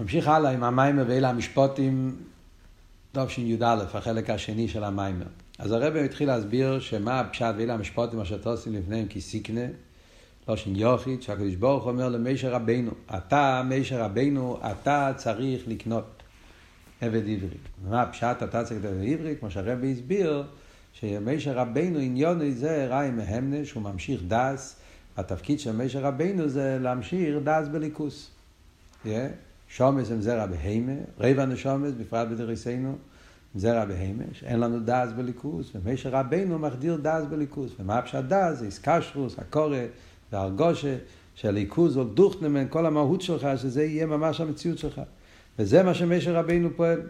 נמשיך הלאה עם המיימר ואלה המשפוטים תשי"א, החלק השני של המיימר. אז הרב התחיל להסביר שמה הפשט ואלה המשפוטים אשר תוסים לפניהם כסיקנה, לא שין יוחיד, שהקדוש ברוך אומר למישר רבנו, אתה, מישר רבנו, אתה צריך לקנות עבד עברי. מה הפשט אתה צריך לקנות עבד עברי? כמו שהרב הסביר, שמישר רבנו עניון זה ראי מהמנה, שהוא ממשיך דס, התפקיד של מישר רבנו זה להמשיך דס בליכוס. Yeah. שומס הם זרע בהימה, רבע נשומס, בפרט בדריסנו, זרע בהימה, שאין לנו דאז בליכוס, ומשה רבנו מחדיר דאז בליכוס. ומה הפשט דאז? זה איסקשרוס, הקורא והרגושה, שהליכוז הוא דוכנמן, כל המהות שלך, שזה יהיה ממש המציאות שלך. וזה מה שמשה רבנו פועל.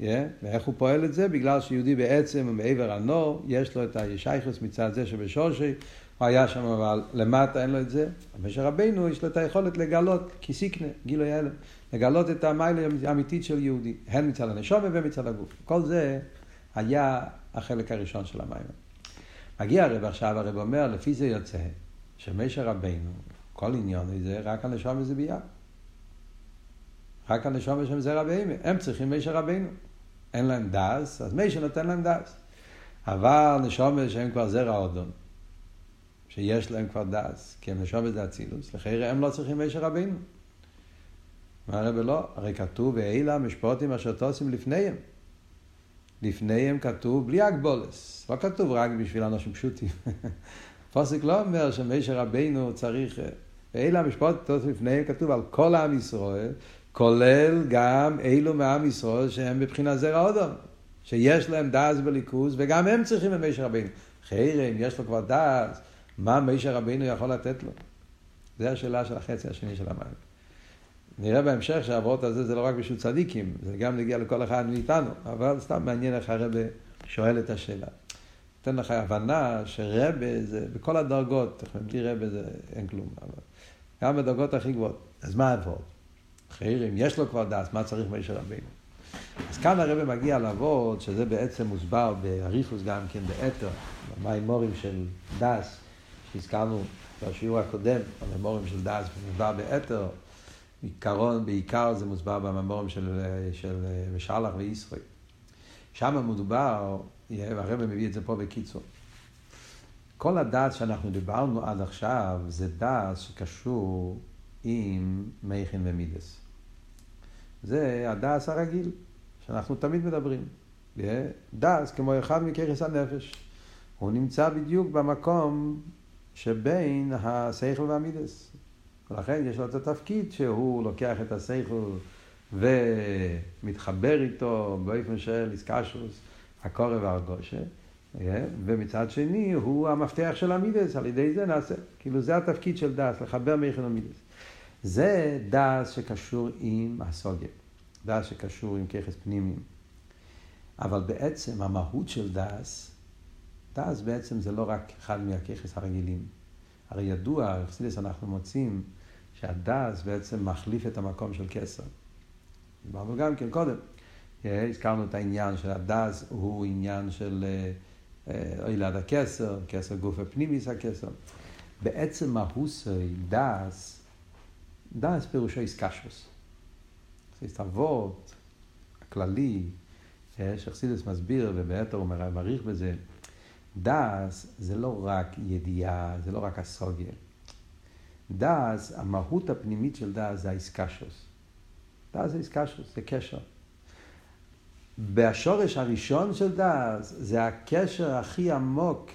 Yeah, ואיך הוא פועל את זה? בגלל שיהודי בעצם מעבר הנור, יש לו את הישייכוס מצד זה שבשורשי, הוא היה שם אבל למטה אין לו את זה. משה רבנו יש לו את היכולת לגלות כסיקנה, גילוי הלם. לגלות את המיילה האמיתית של יהודי, הן מצד הנשומה ומצד הגוף. כל זה היה החלק הראשון של המיילה. מגיע הרב עכשיו, הרב אומר, לפי זה יוצא, שמשה רבינו, כל עניין הזה, רק הנשומה זה ביד. רק הנשומה שם זה רבינו, הם צריכים משה רבינו. אין להם דס, אז משה נותן להם דס. אבל נשומה שהם כבר זרע אודון, שיש להם כבר דס, כי הם נשומה זה אצילוס, לכן הם לא צריכים משה רבינו. מה הרב לא? הרי כתוב, ואלה המשפוטים אשר תוסים לפניהם. לפניהם כתוב בלי הגבולס. לא כתוב רק בשביל אנשים פשוטים. פוסק לא אומר שמשה רבינו צריך... ואלה המשפוטים לפניהם כתוב על כל עם ישראל, כולל גם אלו מעם ישראל שהם מבחינת זרע אודום. שיש להם דאז בליכוז, וגם הם צריכים את רבינו. חיירה, אם יש לו כבר דאז, מה משה רבינו יכול לתת לו? זו השאלה של החצי השני של המים. נראה בהמשך שהאבות הזה זה לא רק בשביל צדיקים, זה גם נגיע לכל אחד מאיתנו, אבל סתם מעניין איך הרבה שואל את השאלה. נותן לך הבנה שרבה זה בכל הדרגות, בלי רבה זה אין כלום, אבל גם בדרגות הכי גבוהות. אז מה האבות? חיירים, יש לו כבר דס, מה צריך מישר רבינו? אז כאן הרבה מגיע לאבות, שזה בעצם מוסבר באריכוס גם כן באתר, במימורים של דס, שהזכרנו בשיעור הקודם, המימורים של דס, מוסבר באתר. עיקרון, בעיקר זה מוסבר בממורים של, של משלח וישראל. שם מדובר, והרבא מביא את זה פה בקיצור. כל הדעת שאנחנו דיברנו עד עכשיו זה דעת שקשור עם מייכן ומידס. זה הדעת הרגיל שאנחנו תמיד מדברים. דעת כמו אחד מכרס הנפש. הוא נמצא בדיוק במקום שבין השכל והמידס. ולכן יש לו את התפקיד שהוא לוקח את השכל ומתחבר איתו באופן של איסקשוס, הקורא והרגושה, אה? ומצד שני הוא המפתח של המידס, על ידי זה נעשה. כאילו זה התפקיד של דס, לחבר מייכן המידס. זה דעת שקשור עם השגה, דעת שקשור עם כוחות פנימיים. אבל בעצם המהות של דעת, דעת בעצם זה לא רק אחד מהכוחות הרגילים. הרי ידוע, בחסידות אנחנו מוצאים שהדעת בעצם מחליף את המקום של כתר. דיברנו גם כן קודם. אה, הזכרנו את העניין של הדעת הוא עניין של אילד אה, הכתר, כתר גוף הפנימיות הכתר. בעצם מהוסי דס, דס פירושו איסקשוס. אבות הכללי, אה, שחסידס מסביר ובעתר הוא מעריך בזה, דס זה לא רק ידיעה, זה לא רק הסוגיה. דאז, המהות הפנימית של דאז זה האיסקשוס. דאז זה איסקשוס, זה קשר. והשורש הראשון של דאז זה הקשר הכי עמוק,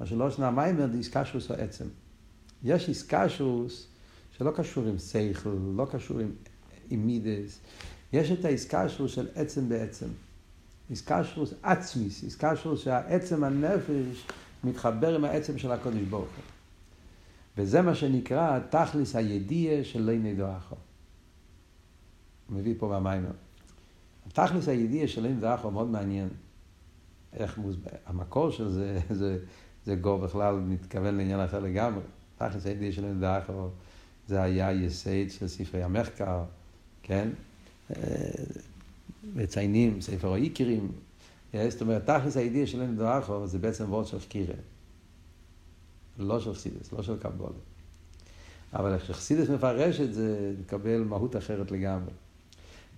מה שלא שנה מיימר, זה איסקשוס או עצם. יש איסקשוס שלא קשור עם סייכל, לא קשור עם, עם מידס. יש את האיסקשוס של עצם בעצם. איסקשוס עצמיס, איסקשוס שהעצם הנפש מתחבר עם העצם של הקודש ברוך הוא. וזה מה שנקרא תכלס הידיעה של לא נדו אחו. הוא מביא פה במיימר. תכלס הידיעה של לא נדו אחו מאוד מעניין. איך מוסבר, המקור של זה, זה, זה גו בכלל מתכוון לעניין אחר לגמרי. תכלס הידיעה של לא נדו אחו זה היה יסייד של ספרי המחקר, כן? אה, מציינים, ספר האיקרים. זאת אומרת, תכלס הידיעה של לא נדו אחו זה בעצם וורד של חקירה. לא של חסידס, לא של קבולה. אבל איך שחסידס מפרש את זה, מקבל מהות אחרת לגמרי.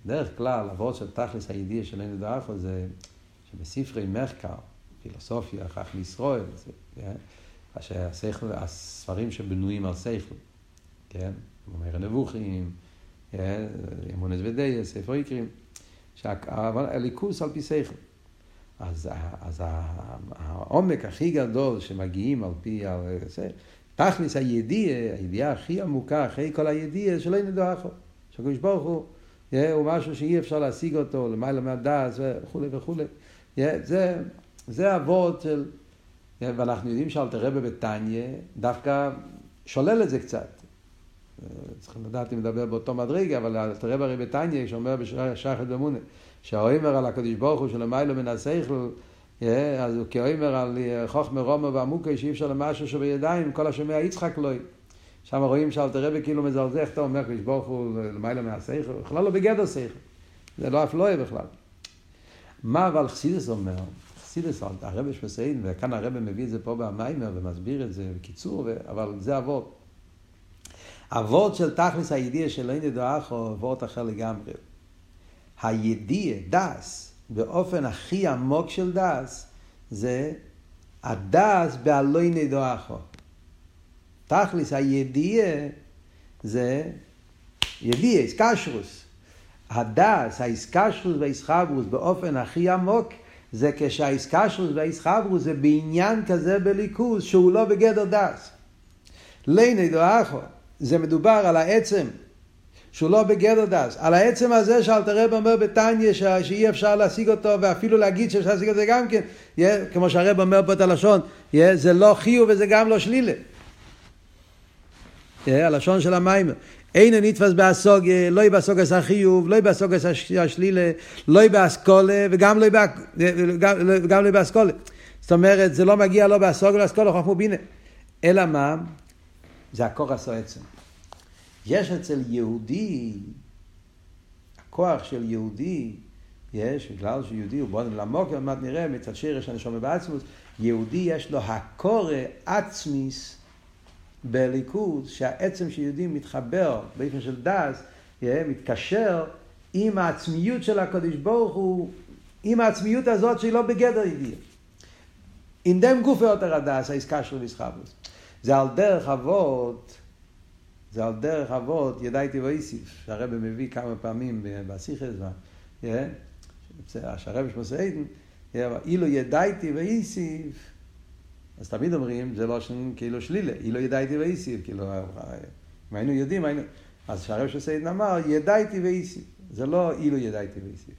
דרך כלל, אבות של תכלס הידיעה של אין דאחו זה שבספרי מחקר, פילוסופיה, כך לישראל, זה, כן? שהשכל, הספרים שבנויים על שכל, כן? אומר הנבוכים? אמונס ודיה, ספר יקרים, שהליכוס על פי שכל. אז, אז העומק הכי גדול שמגיעים על פי, תכלס הידיעה, הידיעה הכי עמוקה אחרי כל הידיעה שלא נדע אחו. שהקדוש ברוך הוא הוא משהו שאי אפשר להשיג אותו למעלה מהדעת וכולי וכולי. זה, זה אבות של... ואנחנו יודעים שאלתר רבי בתניא דווקא שולל את זה קצת. צריכים לדעת אם לדבר באותו מדרגה, אבל רבי הרי בתניא, שאומר בשחד במונה, שהאומר על הקדוש ברוך הוא שלמיילו מן השכל, אז הוא כאומר על חוכמה רומו ועמוקי שאי אפשר למשהו שבידיים, כל השומע יצחק לוי. שם רואים שאלתר רבי כאילו מזלזל, איך אתה אומר, קדוש ברוך הוא למעלה מהשכל, בכלל לא בגדר שכל. זה לא אף לא בכלל. מה אבל חסידס אומר? חסידס, הרבי שמסיין, וכאן הרבי מביא את זה פה במיימר ומסביר את זה בקיצור, אבל זה אבות. אבות של תכלס הידיעה של אין ידוע אחו, אבות אחר לגמרי. הידיעה, דס, באופן הכי עמוק של דס, זה הדעת בלא נדעך. תכלית הידיעה זה ידיעה, התקשרות. הדעת, ההתקשרות וההתחברות באופן הכי עמוק זה כשההתקשרות וההתחברות זה בעניין כזה באלקות שהוא לא בגדר דעת. לא נדעך, זה מדובר על העצם שהוא לא בגדר דעת. על העצם הזה שאלטער רבי אומר בתניא שאי אפשר להשיג אותו ואפילו להגיד שאפשר להשיג את זה גם כן, כמו שהרב אומר פה את הלשון, זה לא חיוב וזה גם לא שלילה. הלשון של המים. אין נתפס באסוג, לא יהיה באסוגס החיוב, לא יהיה באסוגס השלילה, לא יהיה באסכולה וגם לא יהיה באסכולה. זאת אומרת, זה לא מגיע לא באסוג ולאסכולה, חוכמו בינה. אלא מה? זה הכוח עצם. יש אצל יהודי, הכוח של יהודי, יש, בגלל שיהודי הוא בוא למוק, עוד מעט נראה, מצד יש הנשום בעצמוס, יהודי יש לו הקורא עצמיס בליכוז, שהעצם של יהודי מתחבר באופן של דס, מתקשר עם העצמיות של הקדוש ברוך הוא, עם העצמיות הזאת שהיא לא בגדר ידיעה. אין גופי יותר הדס, העסקה של מסחבוס. זה על דרך אבות, זה על דרך אבות, ידעתי ואיסיף, שהרבא מביא כמה פעמים בסיכס, שהרבא שמוסעידן, אילו ידעתי ואיסיף, אז תמיד אומרים, זה לא שם כאילו שלילה, אילו ידעתי ואיסיף, כאילו, אם היינו יודעים, היינו... אז שהרב שסיידן אמר, ידעתי ואיסיף, זה לא אילו ידעתי ואיסיף.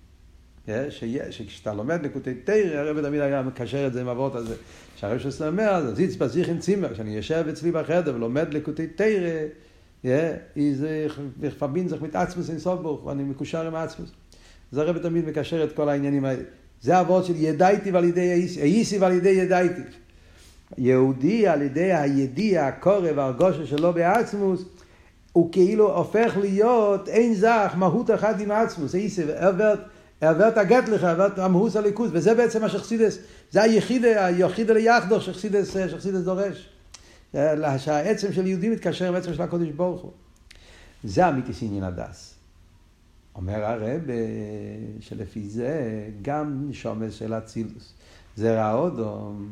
שכשאתה לומד נקוטי תרא, הרב תמיד היה מקשר את זה עם אבות הזה. שהרב שסיידן אומר, זיץ בזיכין צימר, כשאני יושב אצלי בחדר ולומד נקוטי תרא, איזה פבין זך מתעצמוס אין סוף ברוך, ואני מקושר עם העצמוס. אז הרב תמיד מקשר את כל העניינים האלה. זה אבות של ידעתי ועל ידי איסיף ועל ידי ידעתי. יהודי על ידי הידיע, הקורא והרגושה שלו בעצמוס, הוא כאילו הופך להיות אין זך, מהות אחת עם עצמוס, איסב, עברת, עברת הגט לך, עברת המהוס הליכוז, וזה בעצם מה שחסידס, זה היחיד, היחיד ליחדו שחסידס, שחסידס דורש. שהעצם של יהודי מתקשר עם העצם של הקודש ברוך הוא. זה אמיתיס עניין הדס. אומר הרב שלפי זה גם שומס של אצילוס. זה רעודום.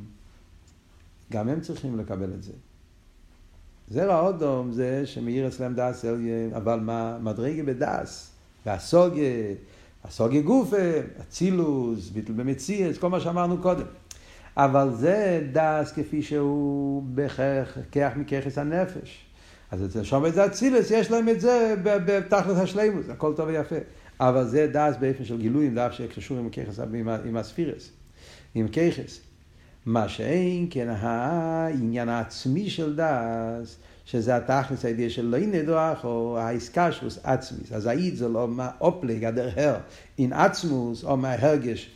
גם הם צריכים לקבל את זה. זרע אודום זה שמאיר אצלם דס אבל מה מדרגה בדס, והסוגיה, הסוגיה גופה, אצילוס, ביטל במציאס, כל מה שאמרנו קודם. אבל זה דס כפי שהוא בכך מככס הנפש. אז אצל שומע זה אצילס, יש להם את זה בתכלת השלימוס, הכל טוב ויפה. אבל זה דס באופן של גילויים, דף שקשור עם ככס, עם הספירס, עם ככס. מה שאין כן העניין העצמי של דס, שזה התכלס הידיעה של לא נדוח, או האיסקשוס עצמיס. אז האיד זה לא מה אופלג, הדרהר, אין עצמוס, או מההרגש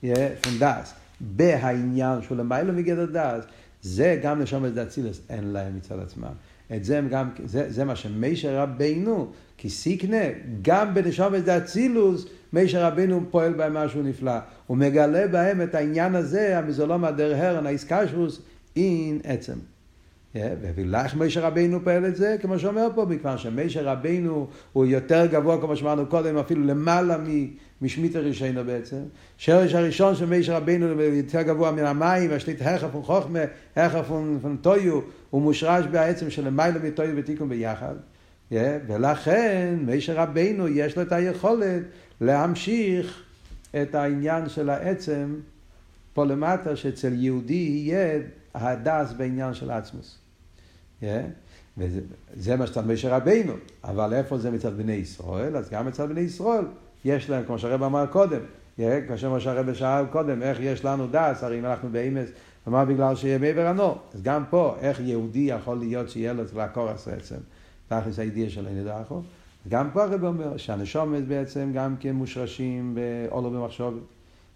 פון דס. בהעניין שהוא למעלה מגדר דס, זה גם את דאצילס, אין להם מצד עצמם. את זה, גם, זה, זה מה שמשה רבינו, כי סיקנה, גם בנשומת דאצילוס, משה רבינו פועל בהם משהו נפלא. הוא מגלה בהם את העניין הזה, המזולום הדר הרן, האיסקשוס, אין עצם. ולך משה רבינו פועל את זה, כמו שאומר פה, מכיוון שמשה רבינו הוא יותר גבוה, כמו שאמרנו קודם, אפילו למעלה משמית הראשינו בעצם. שרש הראשון של משה רבינו יותר גבוה מן המים, השליט הרחף וחוכמה, הרחף ונטויו, הוא מושרש בעצם של למעלה מטויו ותיקון ביחד. ולכן משה רבינו יש לו את היכולת להמשיך את העניין של העצם פה למטה, שאצל יהודי יהיה ההדס בעניין של עצמוס. Yeah. וזה מה שאתה משה רבינו, אבל איפה זה מצד בני ישראל? אז גם מצד בני ישראל יש להם, כמו שהרב אמר קודם, yeah, כאשר מה שהרב שאל קודם, איך יש לנו דס, הרי אם אנחנו באמס, אמר בגלל שיהיה מעבר הנור. אז גם פה, איך יהודי יכול להיות שיהיה לו לעקור עשה עצם, תכלס הידיעה של הנדחו. גם פה הרב אומר שהנשומת בעצם גם כן מושרשים באולו במחשוב,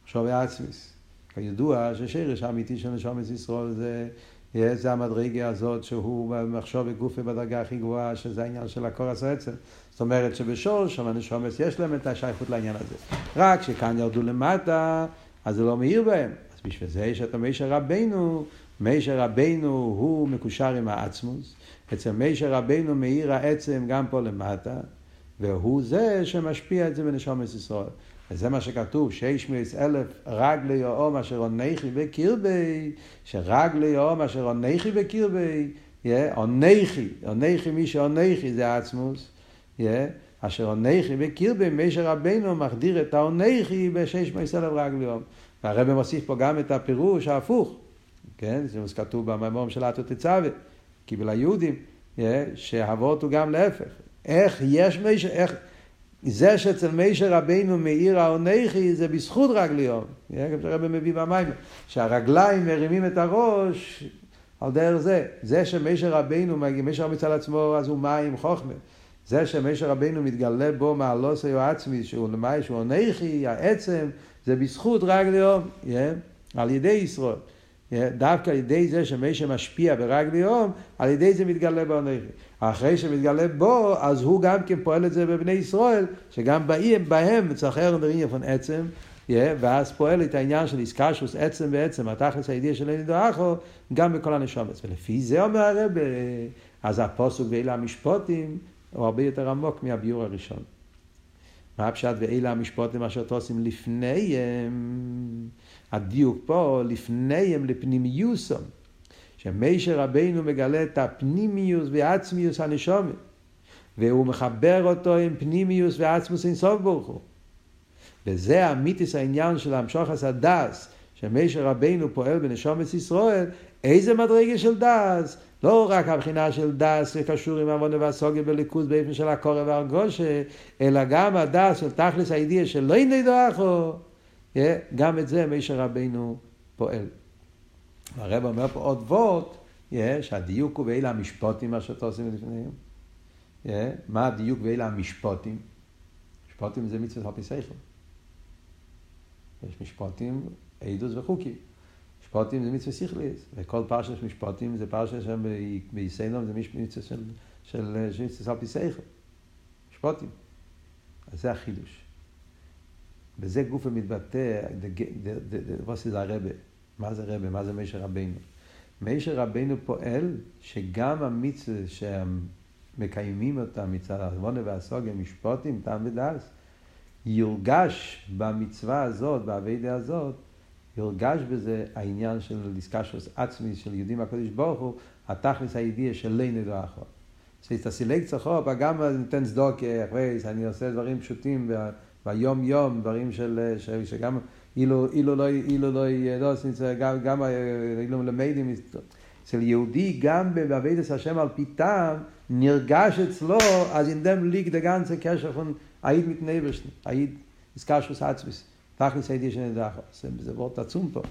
מחשוב עצמיס. כידוע ששרש האמיתי של נשומת ישראל זה, זה המדרגה הזאת שהוא מחשוב בגוף בדרגה הכי גבוהה, שזה העניין של הקורס העצם. זאת אומרת שבשורש של הנשומת יש להם את השייכות לעניין הזה. רק שכאן ירדו למטה, אז זה לא מאיר בהם. אז בשביל זה יש את מישר רבנו, מישר רבנו הוא מקושר עם העצמוס. אצל מישר רבנו מאיר העצם גם פה למטה, והוא זה שמשפיע את זה בנשומת ישראל. וזה מה שכתוב, שיש מייס אלף רגלי יאום אשר עונכי בקרבי, שרגלי יאום אשר עונכי בקרבי, עונכי, עונכי מי שעונכי זה עצמוס, אשר עונכי בקרבי, משה רבנו מחדיר את העונכי בשש מייס אלף רגלי יאום. והרב מוסיף פה גם את הפירוש ההפוך, כן? זה כתוב במאמר של אתו תצווה, קיבל היהודים, שהאבות הוא גם להפך. איך יש משה, איך... זה שאצל מישר רבינו מאיר העונכי זה בזכות רגליון. כמו שהרבא מביא במים, שהרגליים מרימים את הראש על דרך זה. זה שמישר רבינו, מישר מצד עצמו אז הוא מים חוכמה. זה שמישר רבינו מתגלה בו מעלוסי או עצמי, שהוא למאי, שהוא עונכי, העצם, זה בזכות רגליון, על ידי ישראל. דווקא על ידי זה שמישר משפיע ברגליון, על ידי זה מתגלה בעונכי. אחרי שמתגלה בו, אז הוא גם כן פועל את זה בבני ישראל, שגם באים, בהם צחר נראים יפון עצם, ואז פועל את העניין של איסקשוס עצם בעצם, התכלס הידיע של אלידו אחו, גם בכל הנשומץ. ולפי זה אומר הרב, אז הפוסוק ואלה המשפוטים הוא הרבה יותר עמוק מהביור הראשון. מה הפשט ואלה המשפוטים אשר תוסים לפניהם, הדיוק פה, לפניהם לפנימיוסם. שמשה רבינו מגלה את הפנימיוס ועצמיוס הנשומת, והוא מחבר אותו עם פנימיוס ועצמוס אינסוף ברוך הוא. וזה אמיתית העניין של המשכת הדעת, שמשה רבינו פועל בנשמות ישראל, איזה מדרגה של דעת? לא רק הבחינה של דעת שקשור עם הבנה והשגה באלקות באופן של הכרה והרגשה, אלא גם הדעת של תכלית הידיעה של לא נדעך, גם את זה משה רבינו פועל. הרבי אומר פה עוד וורט, שהדיוק הוא באלה המשפטים, אשר תשים לפניהם. מה הדיוק באלה המשפוטים? משפוטים זה מצוות על פי שכל. יש משפוטים, עדוס וחוקים. משפוטים זה מצווה שכליס, וכל פרשת משפוטים זה פרשת שם ביסנום, זה מצווה של, של, של מצווה פי שכל. משפוטים. אז זה החידוש. בזה גוף המתבטא, זה הרבה. מה זה רבה? מה זה מישר רבינו? מישר רבינו פועל שגם המצווה שמקיימים אותה מצד העוונה והסוגיה, משפוטים, טעם ודס, יורגש במצווה הזאת, באביידה הזאת, יורגש בזה העניין של דיסקשוס עצמי של יהודים הקודש ברוך הוא, התכלס הידיע של לינו דרכו. שתסילק צחוק, גם ניתן צדוק, אני עושה דברים פשוטים ביום יום, דברים של, שגם אילו, אילו לא, אילו לא, לא, גם, גם אילו למדים, אצל יהודי גם בעבודת השם על פי טעם, נרגש אצלו, אז אינדם ליג דה גנצה קשר פון אייד מיט נבשן, אייד איסקשוס עצמיס, תכלס היידי שנדח, זה וורט עצום פה.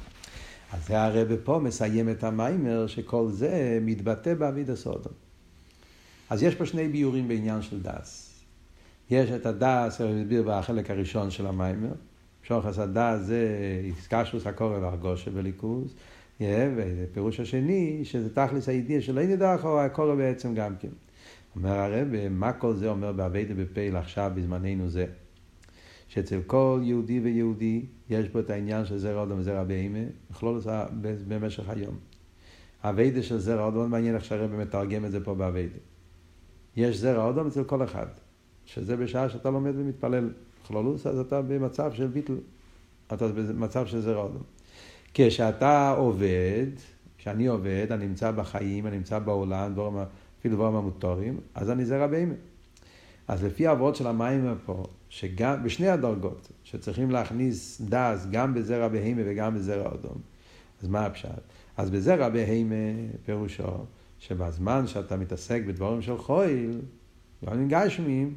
אז זה הרב פה מסיים את המיימר שכל זה מתבטא בעביד הסודום. אז יש פה שני ביורים בעניין של דס. יש את הדס, הוא הסביר בחלק הראשון של המיימר, שוחס הדס זה איסקשוס הקורא והרגושה בליכוז, ופירוש השני, שזה תכלס הידיעה של אין ידעך או הקורא בעצם גם כן. אומר הרב, מה כל זה אומר באביידה בפייל עכשיו בזמננו זה? שאצל כל יהודי ויהודי יש פה את העניין של זרע אדם וזרע בהמה, אותה במשך היום. אביידה של זרע אודום, מעניין איך שהרבא מתרגם את זה פה באביידה. יש זרע אודום אצל כל אחד, שזה בשעה שאתה לומד ומתפלל כלולוס, אז אתה במצב של ביטל, אתה במצב של זרע אודום. כשאתה עובד, כשאני עובד, אני נמצא בחיים, אני נמצא בעולם, דברים, אפילו דברים המוטורים, אז אני זרע בהמה. אז לפי העבוד של המים פה, שגם, בשני הדרגות, שצריכים להכניס דס גם בזרע בהמה וגם בזרע אדום, אז מה הפשט? אז בזרע בהמה פירושו שבזמן שאתה מתעסק בדברים של חויל, דברים גשמיים,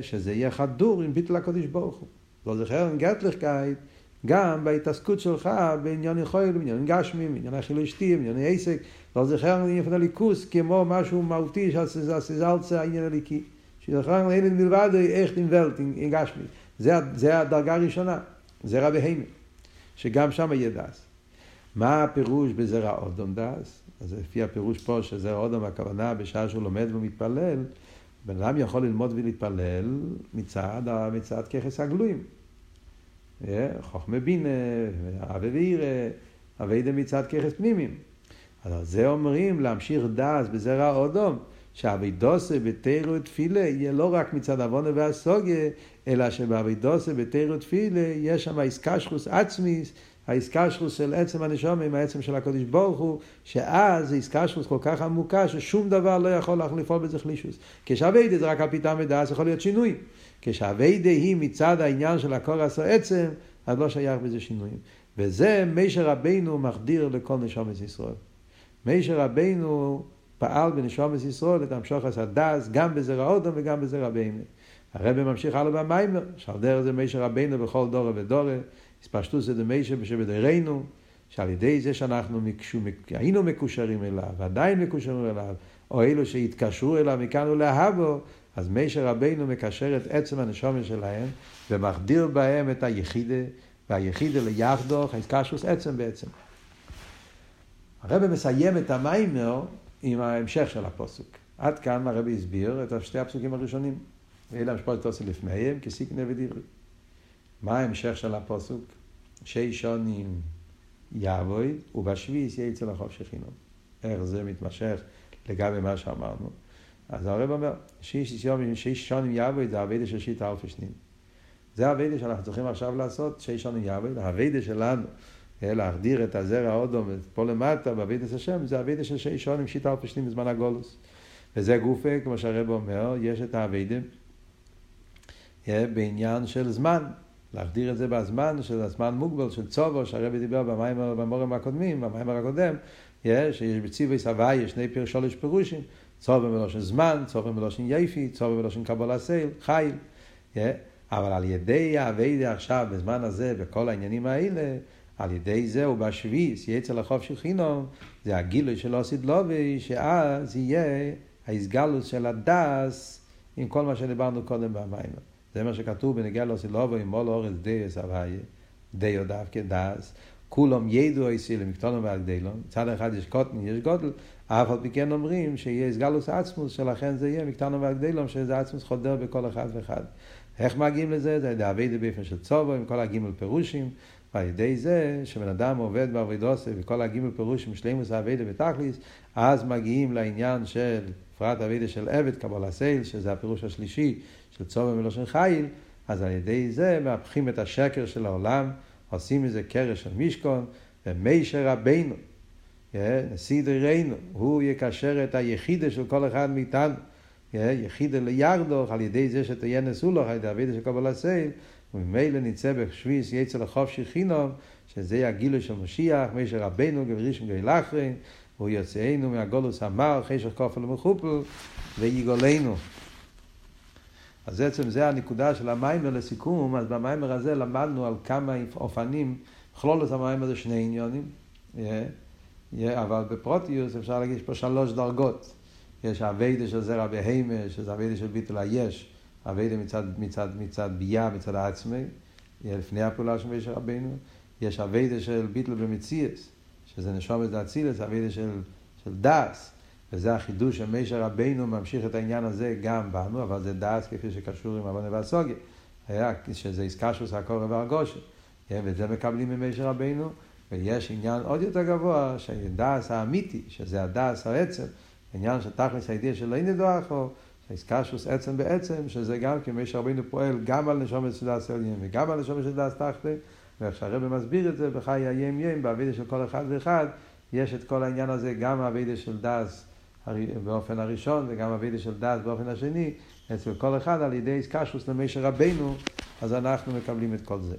שזה יהיה חדור עם ביטל הקודש ברוך הוא. לא עם גטליכקייט, גם בהתעסקות שלך בעניין חויל, בעניין גשמיים, בעניין החילוי שתי, בעניין עסק, לא עם הליכוס כמו משהו מהותי שזה הסיזלצה העניין הליקי. שזכרנו אין מלבד איך ולט, עם גשמי. זה, זה הדרגה הראשונה, זרע בהמה, שגם שם יהיה דס. מה הפירוש בזרע אודום דס? אז לפי הפירוש פה שזרע אודום הכוונה בשעה שהוא לומד ומתפלל, בן אדם יכול ללמוד ולהתפלל מצד, מצד ככס הגלויים. חוכמה בינה, אבי ואירא, אבי מצד ככס פנימיים. אז על זה אומרים להמשיך דס בזרע אודום. שהאבידוסה בתירו תפילה יהיה לא רק מצד עוונה והסוגיה, אלא שבאבידוסה בתירו תפילה יש שם האיסקשרוס עצמיס, האיסקשרוס של עצם הנשום עם העצם של הקודש ברוך הוא, שאז איסקשרוס כל כך עמוקה ששום דבר לא יכול לפעול בזה חלישוס. כשאביידה זה רק על פיתם ודעת, יכול להיות שינוי. כשאביידה היא מצד העניין של הקורס העצם, אז לא שייך בזה שינויים. וזה מישר רבינו מחדיר לכל נשומת ישראל. מישר רבינו פעל בנשומת ישראל את המשוחס הדס גם בזרע אודם וגם בזרע בהמה. הרב ממשיך הלאה במיימר, שעל דרך זה מישר רבינו בכל דורה ודורה, הספשטוס זה מישר שבדרנו, שעל ידי זה שאנחנו מקשו, היינו מקושרים אליו, ועדיין מקושרים אליו, או אלו שהתקשרו אליו מכאן ולהבו, אז מישר רבינו מקשר את עצם הנשומת שלהם, ומחדיר בהם את היחידה, והיחידה ליחדוך, ההתקשרוס עצם בעצם. הרב מסיים את המיימר עם ההמשך של הפוסק. עד כאן הרבי הסביר את שתי הפסוקים הראשונים. ואלה המשפט תוסי לפניהם כסיקנה ודברי. מה ההמשך של הפוסק? שי שונים יבוי ובשביס יהיה אצל החוף שכינו. איך זה מתמשך לגבי מה שאמרנו. אז הרב אומר, שי שונים יבוי זה הווידה של שיטה אלפי שנים. זה הווידה שאנחנו צריכים עכשיו לעשות, שי שונים יבוי, הווידה שלנו. להחדיר את הזרע האודום פה למטה בעבידת השם, זה אבידה של שי שונים שיטה על פשטים בזמן הגולוס. וזה גופה, כמו שהרב אומר, יש את האבידה בעניין של זמן. להחדיר את זה בזמן, של הזמן מוגבל, של צובו, שהרבי דיבר במים, במורים הקודמים, במיימר הקודם, יש, שיש בציווי סבי, יש שני פיר שלוש פירושים, צובו מלושן זמן, צובו מלושן יפי, צובו מלושן קבלה סייל, חייל. אבל על ידי האבידה עכשיו, בזמן הזה, בכל העניינים האלה, על ידי זה הוא בשביס, יצא לחוף של חינום, זה הגילוי של אוסיד לובי, שאז יהיה ההסגלוס של הדס עם כל מה שדיברנו קודם במים. זה מה שכתוב בנגיע לאוסיד לובי, עם מול אורז דייס אביי, דיו דווקא דס, כולם ידעו איסי למקטונם והגדלון, מצד אחד יש קוטן, יש גודל, אף על פי כן אומרים שיהיה הסגלוס עצמוס, שלכן זה יהיה מקטונם והגדלון, שזה עצמוס חודר בכל אחד ואחד. איך מגיעים לזה? זה דאבי דביפן של צובו, עם כל הגימל פירושים, ועל ידי זה שבן אדם עובד בעבודוסי וכל הגימל פירוש עם שלימוס האבידה בתכליס, אז מגיעים לעניין של פרט אבידה של עבד, קבלה סייל, שזה הפירוש השלישי של צובה מלושן חיל, אז על ידי זה מהפכים את השקר של העולם, עושים מזה קרש של משכון, ומישר רבינו, נשיא דרינו, הוא יקשר את היחידה של כל אחד מאיתנו, יחידה לירדוך, על ידי זה שתהיה נשוא לך, על ידי אבידה של קבלה סייל, וממילא נצא בשביס יצא לחוף שכינום, שזה הגילוי של משיח, משה רבנו גברישם גאל אחרין, הוא יוצאנו מהגולוס המר, חשך כופל ומחופל, ויגולנו. אז בעצם זה הנקודה של המיימר לסיכום, אז במיימר הזה למדנו על כמה אופנים, כלול את המיימר זה שני עניונים, אבל בפרוטיוס אפשר להגיד, יש פה שלוש דרגות. יש אביידה של זרע בהימה, שזה אביידה של ביטול היש, אביידה מצד, מצד, מצד ביה, מצד העצמי, לפני הפעולה של משה רבינו, יש אביידה של ביטל במציאס, שזה נשום את האצילס, אביידה של, של דס, וזה החידוש של משה רבינו ממשיך את העניין הזה גם בנו, אבל זה דס כפי שקשור עם אבונה והסוגיה, היה שזה עסקה שעושה הקורא והרגושה, ואת זה מקבלים ממשה רבינו, ויש עניין עוד יותר גבוה, שהדס האמיתי, שזה הדס העצם, עניין של תכלס הידיעה של אין ידוע אחו, שהאיסקשוס עצם בעצם, שזה גם כי מי שרבינו פועל גם על נשומת של דס עליין וגם על נשומת של דס תחתי, ואיך שהרבא מסביר את זה בחיי הים ים, בעבידה של כל אחד ואחד, יש את כל העניין הזה, גם העבידה של דס באופן הראשון וגם העבידה של דס באופן השני, אצל כל אחד על ידי איסקשוס למי שרבינו, אז אנחנו מקבלים את כל זה.